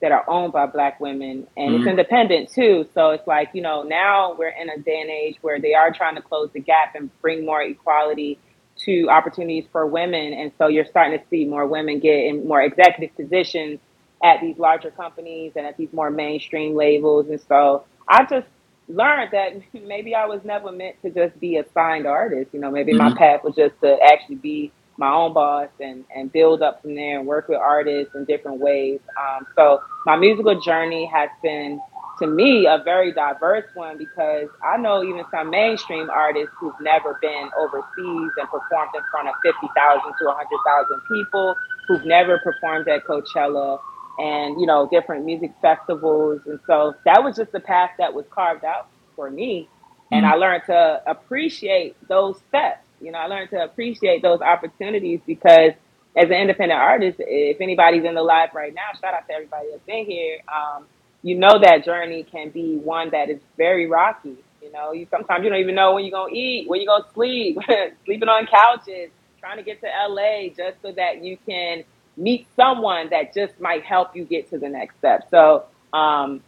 that are owned by black women and it's hmm independent too. So it's like, you know, now we're in a day and age where they are trying to close the gap and bring more equality to opportunities for women. And so you're starting to see more women get in more executive positions at these larger companies and at these more mainstream labels. And so I just learned that maybe I was never meant to just be a signed artist. You know, maybe my hmm path was just to actually be my own boss and, and build up from there and work with artists in different ways. Um, so my musical journey has been, to me, a very diverse one because I know even some mainstream artists who've never been overseas and performed in front of 50,000 to 100,000 people, who've never performed at Coachella and, you know, different music festivals. And so that was just the path that was carved out for me and hmm I learned to appreciate those steps. You know, I learned to appreciate those opportunities because as an independent artist, if anybody's in the live right now, shout out to everybody that's been here. Um, you know that journey can be one that is very rocky. You know, you sometimes you don't even know when you're gonna eat, when you're gonna sleep, sleeping on couches, trying to get to LA just so that you can meet someone that just might help you get to the next step. So, um,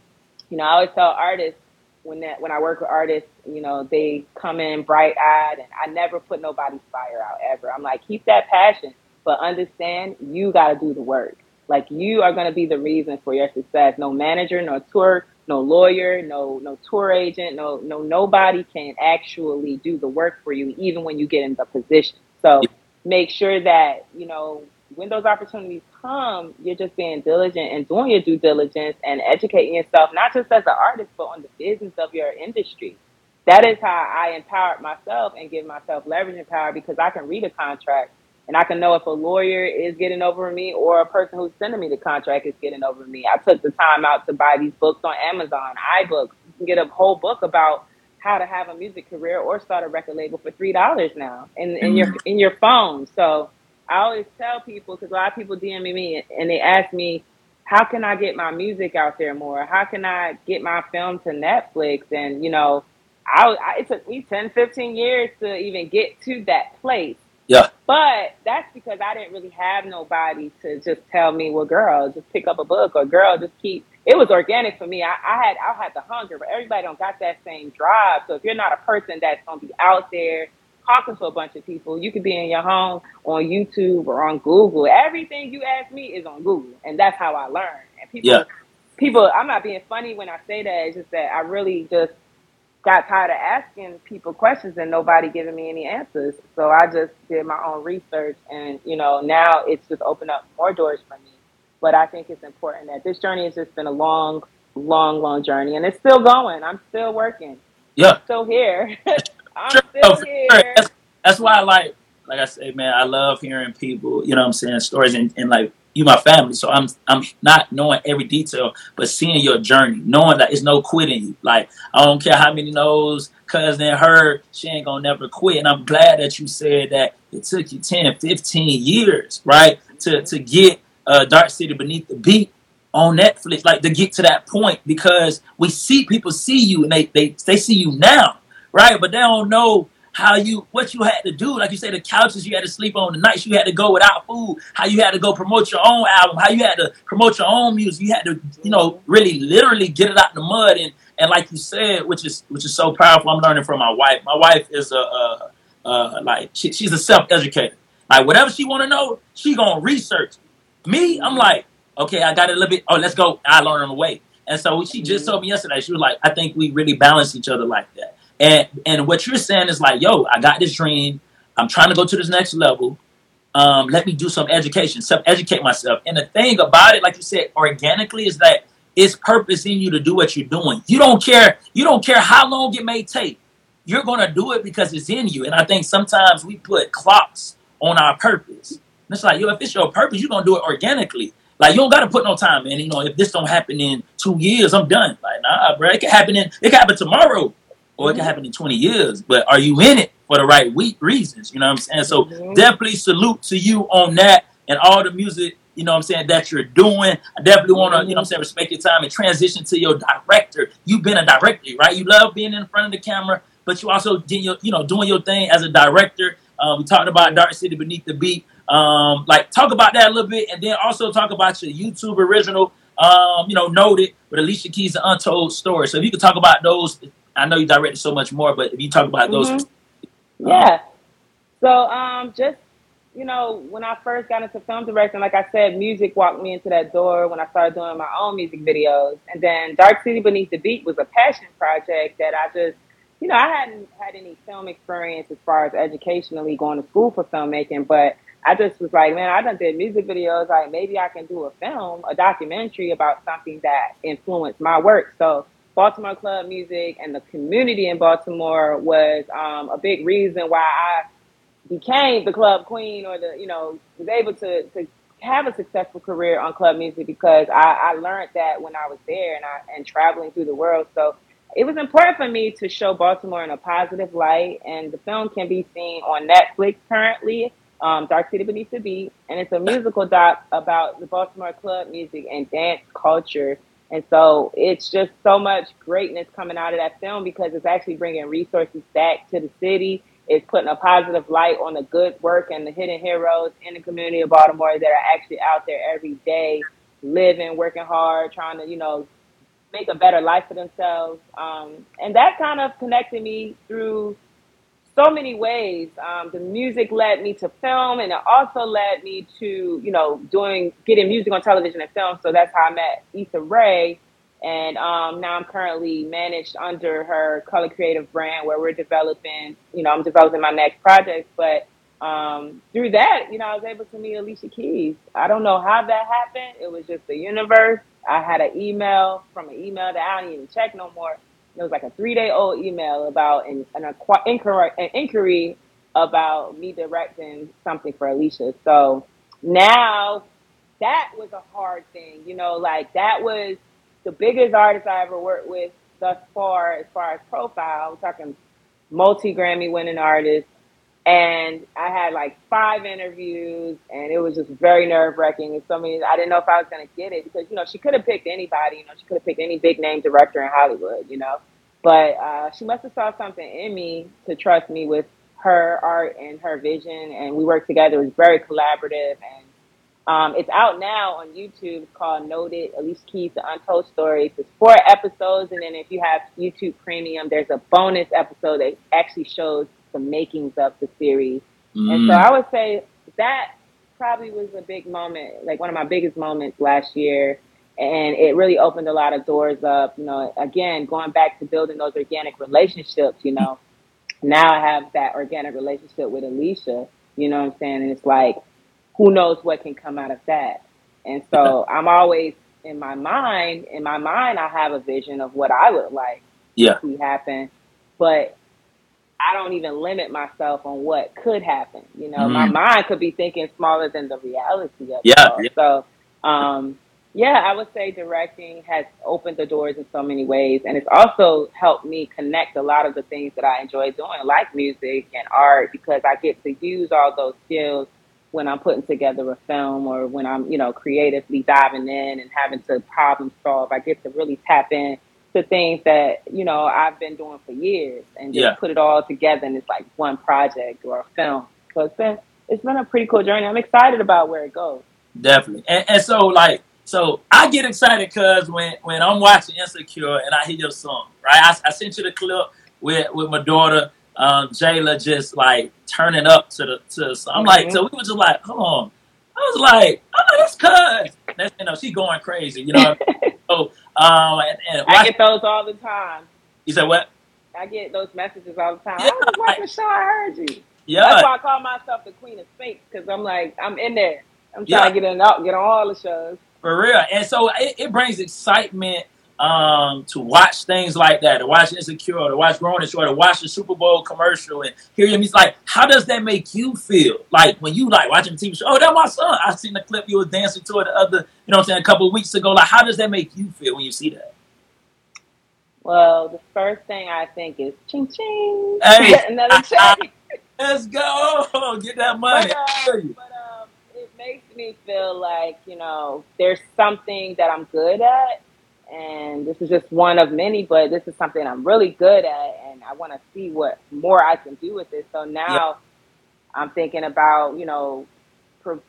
you know, I always tell artists when that when I work with artists, you know, they come in bright eyed, and I never put nobody's fire out ever. I'm like, keep that passion, but understand you got to do the work. Like you are going to be the reason for your success. No manager, no tour, no lawyer, no no tour agent, no no nobody can actually do the work for you, even when you get in the position. So make sure that you know when those opportunities come, you're just being diligent and doing your due diligence and educating yourself, not just as an artist, but on the business of your industry. That is how I empowered myself and give myself leverage and power because I can read a contract and I can know if a lawyer is getting over me or a person who's sending me the contract is getting over me. I took the time out to buy these books on Amazon, iBooks, You can get a whole book about how to have a music career or start a record label for three dollars now in, in your mm-hmm. in your phone. So I always tell people because a lot of people DM me and they ask me, how can I get my music out there more? How can I get my film to Netflix? And you know, I, I it took me 10, 15 years to even get to that place. Yeah. But that's because I didn't really have nobody to just tell me, well, girl, just pick up a book or girl, just keep. It was organic for me. I, I had I had the hunger, but everybody don't got that same drive. So if you're not a person that's gonna be out there talking to a bunch of people, you could be in your home on YouTube or on Google. Everything you ask me is on Google, and that's how I learn. And people, Yeah. people, I'm not being funny when I say that. It's just that I really just got tired of asking people questions and nobody giving me any answers. So I just did my own research and, you know, now it's just opened up more doors for me. But I think it's important that this journey has just been a long, long, long journey and it's still going. I'm still working. Yeah. I'm still here. I'm Sure, still for sure. That's, that's why I like, like I say, man, I love hearing people, you know what I'm saying, stories and, and like you my family. So I'm I'm not knowing every detail, but seeing your journey, knowing that it's no quitting you. Like I don't care how many knows, cousin her, she ain't gonna never quit. And I'm glad that you said that it took you 10, 15 years, right? To to get uh Dark City Beneath the Beat on Netflix, like to get to that point because we see people see you and they they, they see you now, right? But they don't know how you what you had to do. Like you say, the couches you had to sleep on, the nights you had to go without food, how you had to go promote your own album, how you had to promote your own music. You had to, you know, really literally get it out in the mud and and like you said, which is which is so powerful. I'm learning from my wife. My wife is a uh, uh, like she, she's a self educator. Like whatever she want to know, she gonna research. Me, I'm like, okay, I got it a little bit. Oh, let's go. I learn on the way. And so she just told me yesterday. She was like, I think we really balance each other like that. And and what you're saying is like, yo, I got this dream. I'm trying to go to this next level. Um, let me do some education, self educate myself. And the thing about it, like you said, organically, is that it's purpose in you to do what you're doing. You don't care. You don't care how long it may take. You're gonna do it because it's in you. And I think sometimes we put clocks on our purpose. And it's like, yo, if it's your purpose, you're gonna do it organically. Like you don't gotta put no time in. You know, if this don't happen in two years, I'm done. Like, nah, bro, it can happen in it can happen tomorrow or it can happen in 20 years. But are you in it for the right week reasons? You know what I'm saying? So Mhm. definitely salute to you on that and all the music, you know what I'm saying, that you're doing. I definitely want to, you know what I'm saying, respect your time and transition to your director. You've been a director, right? You love being in front of the camera, but you also your, you know, doing your thing as a director. Uh, we talked about Dark City Beneath the Beat. Um, like talk about that a little bit and then also talk about your YouTube original, um, you know, noted with Alicia Keys, Untold Story. So if you could talk about those, I know you directed so much more, but if you talk about those, Mhm. Yeah. So um just you know, when I first got into film directing, like I said, music walked me into that door when I started doing my own music videos. And then Dark City Beneath the Beat was a passion project that I just you know, I hadn't had any film experience as far as educationally going to school for filmmaking, but I just was like, man, I done did music videos. Like maybe I can do a film, a documentary about something that influenced my work. So Baltimore club music and the community in Baltimore was um, a big reason why I became the club queen or the you know was able to to have a successful career on club music because I, I learned that when I was there and I and traveling through the world. So it was important for me to show Baltimore in a positive light, and the film can be seen on Netflix currently. Um, Dark City Beneath the Beat, and it's a musical doc about the Baltimore club music and dance culture. And so it's just so much greatness coming out of that film because it's actually bringing resources back to the city. It's putting a positive light on the good work and the hidden heroes in the community of Baltimore that are actually out there every day, living, working hard, trying to, you know, make a better life for themselves. Um, and that kind of connected me through so many ways. Um, the music led me to film, and it also led me to, you know, doing getting music on television and film. So that's how I met Issa Rae, and um, now I'm currently managed under her Color Creative brand, where we're developing. You know, I'm developing my next project, but um, through that, you know, I was able to meet Alicia Keys. I don't know how that happened. It was just the universe. I had an email from an email that I don't even check no more. It was like a three day old email about an, an, inquiry, an inquiry about me directing something for Alicia. So now that was a hard thing, you know, like that was the biggest artist I ever worked with thus far as far as profile. I'm talking multi Grammy winning artist. And I had like five interviews, and it was just very nerve wracking. And so many, I didn't know if I was going to get it because you know she could have picked anybody. You know, she could have picked any big name director in Hollywood. You know, but uh, she must have saw something in me to trust me with her art and her vision, and we worked together. It was very collaborative, and um, it's out now on YouTube. Called Noted, Alicia Keys, The Untold Stories. It's four episodes, and then if you have YouTube Premium, there's a bonus episode that actually shows the makings of the series. Mm. And so I would say that probably was a big moment, like one of my biggest moments last year. And it really opened a lot of doors up. You know, again, going back to building those organic relationships, you know, now I have that organic relationship with Alicia, you know what I'm saying? And it's like, who knows what can come out of that? And so I'm always in my mind, in my mind, I have a vision of what I would like yeah. to happen. But I don't even limit myself on what could happen. You know, mm-hmm. my mind could be thinking smaller than the reality of yeah, it. Yeah. So, um, yeah, I would say directing has opened the doors in so many ways, and it's also helped me connect a lot of the things that I enjoy doing, like music and art, because I get to use all those skills when I'm putting together a film or when I'm, you know, creatively diving in and having to problem solve. I get to really tap in to things that you know I've been doing for years and just yeah. put it all together and it's like one project or a film. So it's been it's been a pretty cool journey. I'm excited about where it goes. Definitely, and, and so like so I get excited because when when I'm watching Insecure and I hear your song, right? I, I sent you the clip with with my daughter. Um, Jayla just like turning up to the to. The, I'm mm-hmm. like, so we were just like, hold on. I was like, oh, that's cuz. That's you know, she going crazy, you know. so um, and, and I get those all the time. You said what? I get those messages all the time. Yeah, I was watching the show. I heard you. Yeah. That's why I call myself the queen of space because I'm like I'm in there. I'm trying yeah. to get in get on all the shows. For real, and so it, it brings excitement um, to watch things like that, to watch Insecure, to watch Grown-ish, to watch the Super Bowl commercial and hear him. He's like, how does that make you feel? Like when you like watching the TV show, oh, that's my son. I seen the clip you were dancing to it the other, you know what I'm saying, a couple of weeks ago. Like, how does that make you feel when you see that? Well, the first thing I think is ching ching. Hey, another check. Let's go. Get that money. But, uh, but um, it makes me feel like, you know, there's something that I'm good at and this is just one of many, but this is something I'm really good at, and I want to see what more I can do with it. So now yep. I'm thinking about, you know,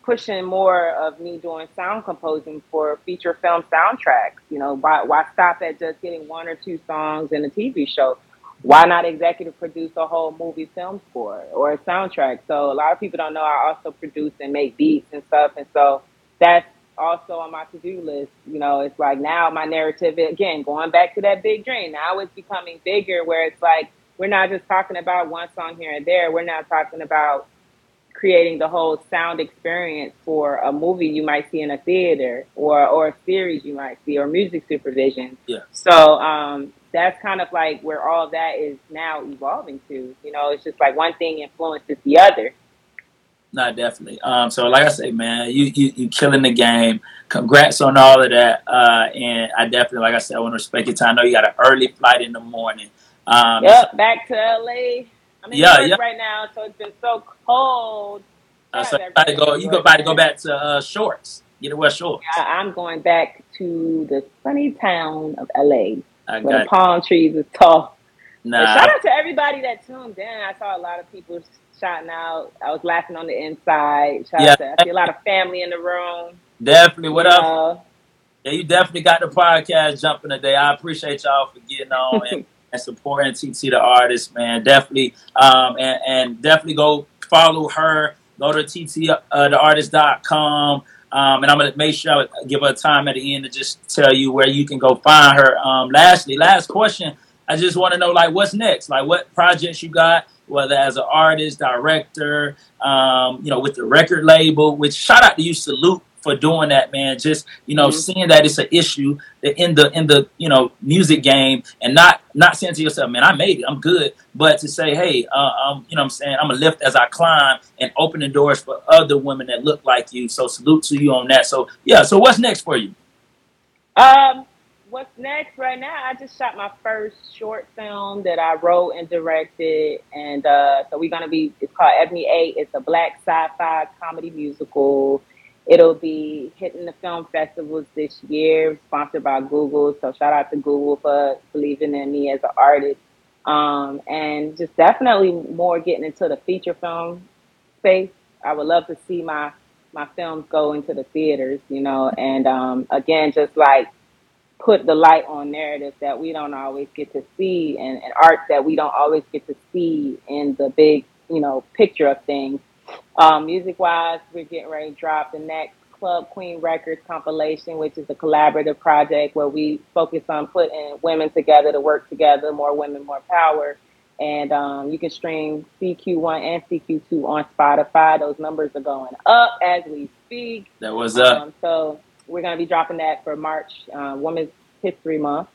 pushing more of me doing sound composing for feature film soundtracks. You know, why, why stop at just getting one or two songs in a TV show? Why not executive produce a whole movie film score or a soundtrack? So a lot of people don't know I also produce and make beats and stuff, and so that's also on my to-do list. You know, it's like now my narrative again going back to that big dream. Now it's becoming bigger, where it's like we're not just talking about one song here and there. We're now talking about creating the whole sound experience for a movie you might see in a theater or or a series you might see or music supervision. Yeah. So um, that's kind of like where all that is now evolving to. You know, it's just like one thing influences the other. Not definitely. Um, so like I say, man, you you you killing the game. Congrats on all of that. Uh, and I definitely, like I said, I want to respect your time. I know you got an early flight in the morning. Um, yep, back to LA. I'm in yeah, yeah. right now, so it's been so cold. Uh, so you got to go. You go about to go back to uh, shorts. Get to wear shorts. Yeah, I'm going back to the sunny town of LA, I where the palm trees is tall. Nah. And shout out to everybody that tuned in. I saw a lot of people shouting out. I was laughing on the inside. Shout yeah. out to, I see a lot of family in the room. Definitely. What up? Yeah, you definitely got the podcast jumping today. I appreciate y'all for getting on and, and supporting TT the artist, man. Definitely, um, and, and definitely go follow her. Go to tttheartist.com. Um, and I'm gonna make sure I give her time at the end to just tell you where you can go find her. Um, lastly, last question. I just want to know like what's next, like what projects you got, whether as an artist, director, um, you know, with the record label. Which shout out to you, salute for doing that, man. Just you know, mm-hmm. seeing that it's an issue in the in the you know music game, and not not saying to yourself, man, I made it, I'm good, but to say, hey, uh, um, you know, I'm saying I'm a lift as I climb and opening doors for other women that look like you. So salute to you on that. So yeah, so what's next for you? Um what's next right now? I just shot my first short film that I wrote and directed, and uh, so we're gonna be. It's called Ebony Eight. It's a black sci-fi comedy musical. It'll be hitting the film festivals this year, sponsored by Google. So shout out to Google for believing in me as an artist. Um, and just definitely more getting into the feature film space. I would love to see my my films go into the theaters, you know, and um, again, just like put the light on narratives that we don't always get to see and, and art that we don't always get to see in the big, you know, picture of things. Um, music wise, we're getting ready to drop the next Club Queen Records compilation, which is a collaborative project where we focus on putting women together to work together, more women, more power. And um, you can stream CQ1 and CQ2 on Spotify. Those numbers are going up as we speak. That was up. Um, so we're going to be dropping that for March, uh, Women's History Month.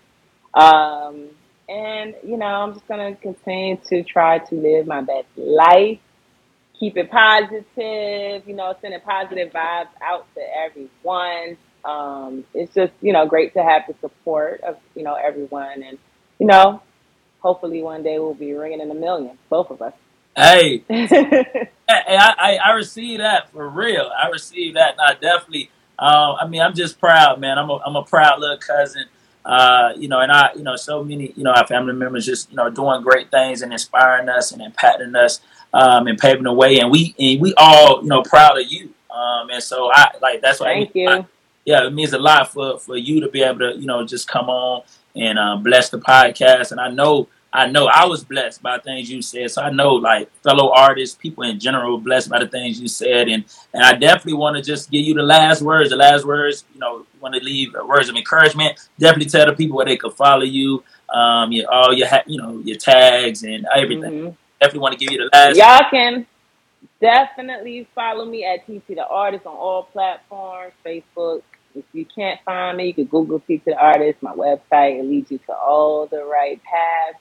Um, and, you know, I'm just going to continue to try to live my best life keep it positive, you know, sending positive vibes out to everyone. Um, it's just, you know, great to have the support of, you know, everyone. And, you know, hopefully one day we'll be ringing in a million, both of us. Hey, I, I, I receive that for real. I receive that. And I definitely, uh, I mean, I'm just proud, man. I'm a, I'm a proud little cousin. Uh, you know, and I, you know, so many, you know, our family members just, you know, doing great things and inspiring us and impacting us um, and paving the way. And we and we all, you know, proud of you. Um, and so I like that's why. Thank I, you. I, yeah, it means a lot for for you to be able to, you know, just come on and uh, bless the podcast. And I know, I know, I was blessed by things you said. So I know, like fellow artists, people in general, blessed by the things you said. And and I definitely want to just give you the last words. The last words, you know, want to leave words of encouragement. Definitely tell the people where they could follow you. Um, your all your ha- you know your tags and everything. Mm-hmm definitely want to give you the last. Y'all can definitely follow me at TT the Artist on all platforms, Facebook. If you can't find me, you can Google TT the Artist, my website. It leads you to all the right paths.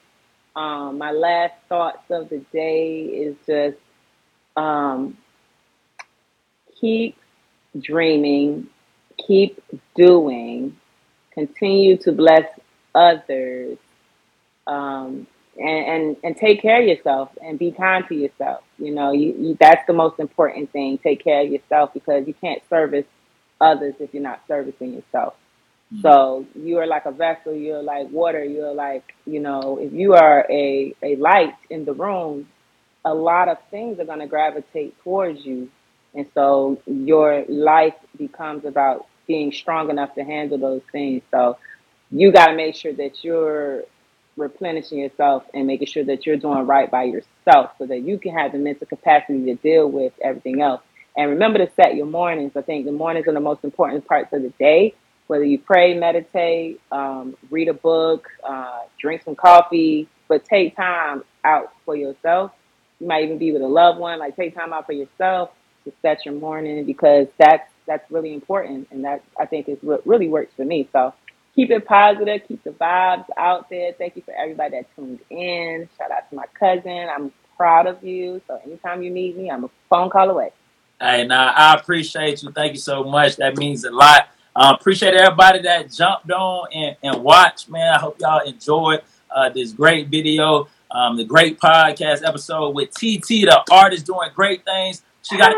Um, my last thoughts of the day is just um, keep dreaming, keep doing, continue to bless others. Um, and, and, and take care of yourself and be kind to yourself. You know, you, you, that's the most important thing. Take care of yourself because you can't service others if you're not servicing yourself. Mm-hmm. So you are like a vessel. You're like water. You're like, you know, if you are a, a light in the room, a lot of things are going to gravitate towards you. And so your life becomes about being strong enough to handle those things. So you got to make sure that you're replenishing yourself and making sure that you're doing right by yourself so that you can have the mental capacity to deal with everything else. And remember to set your mornings. I think the mornings are the most important parts of the day. Whether you pray, meditate, um, read a book, uh, drink some coffee, but take time out for yourself. You might even be with a loved one. Like take time out for yourself to set your morning because that's that's really important, and that I think is what really works for me. So keep it positive, keep the vibes out there. Thank you for everybody that tuned in. Shout out to my cousin. I'm proud of you. So anytime you need me, I'm a phone call away. Hey, now I appreciate you. Thank you so much. That means a lot. Uh, appreciate everybody that jumped on and, and watched, man. I hope y'all enjoyed uh, this great video, um, the great podcast episode with TT, the artist doing great things. She got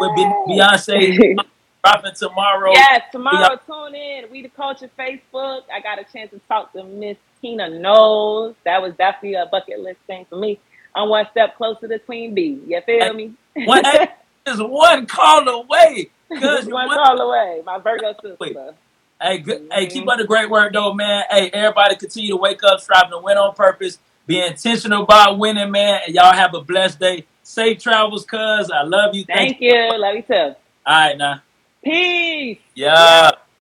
with Beyonce dropping tomorrow. Yes, tomorrow. Tune in. We the Culture Facebook. I got a chance to talk to Miss Tina Knowles. That was definitely a bucket list thing for me. I'm one step closer to Queen B. You feel me? One is one call away. One, one call away. My Virgo sister. Hey, good, mm-hmm. hey, keep up the great work though, man. Hey, everybody continue to wake up, striving to win on purpose. Be intentional about winning, man. And y'all have a blessed day. Safe travels, cuz. I love you. Thank, Thank you. you. Love you too. All right, now. Peace. Yeah.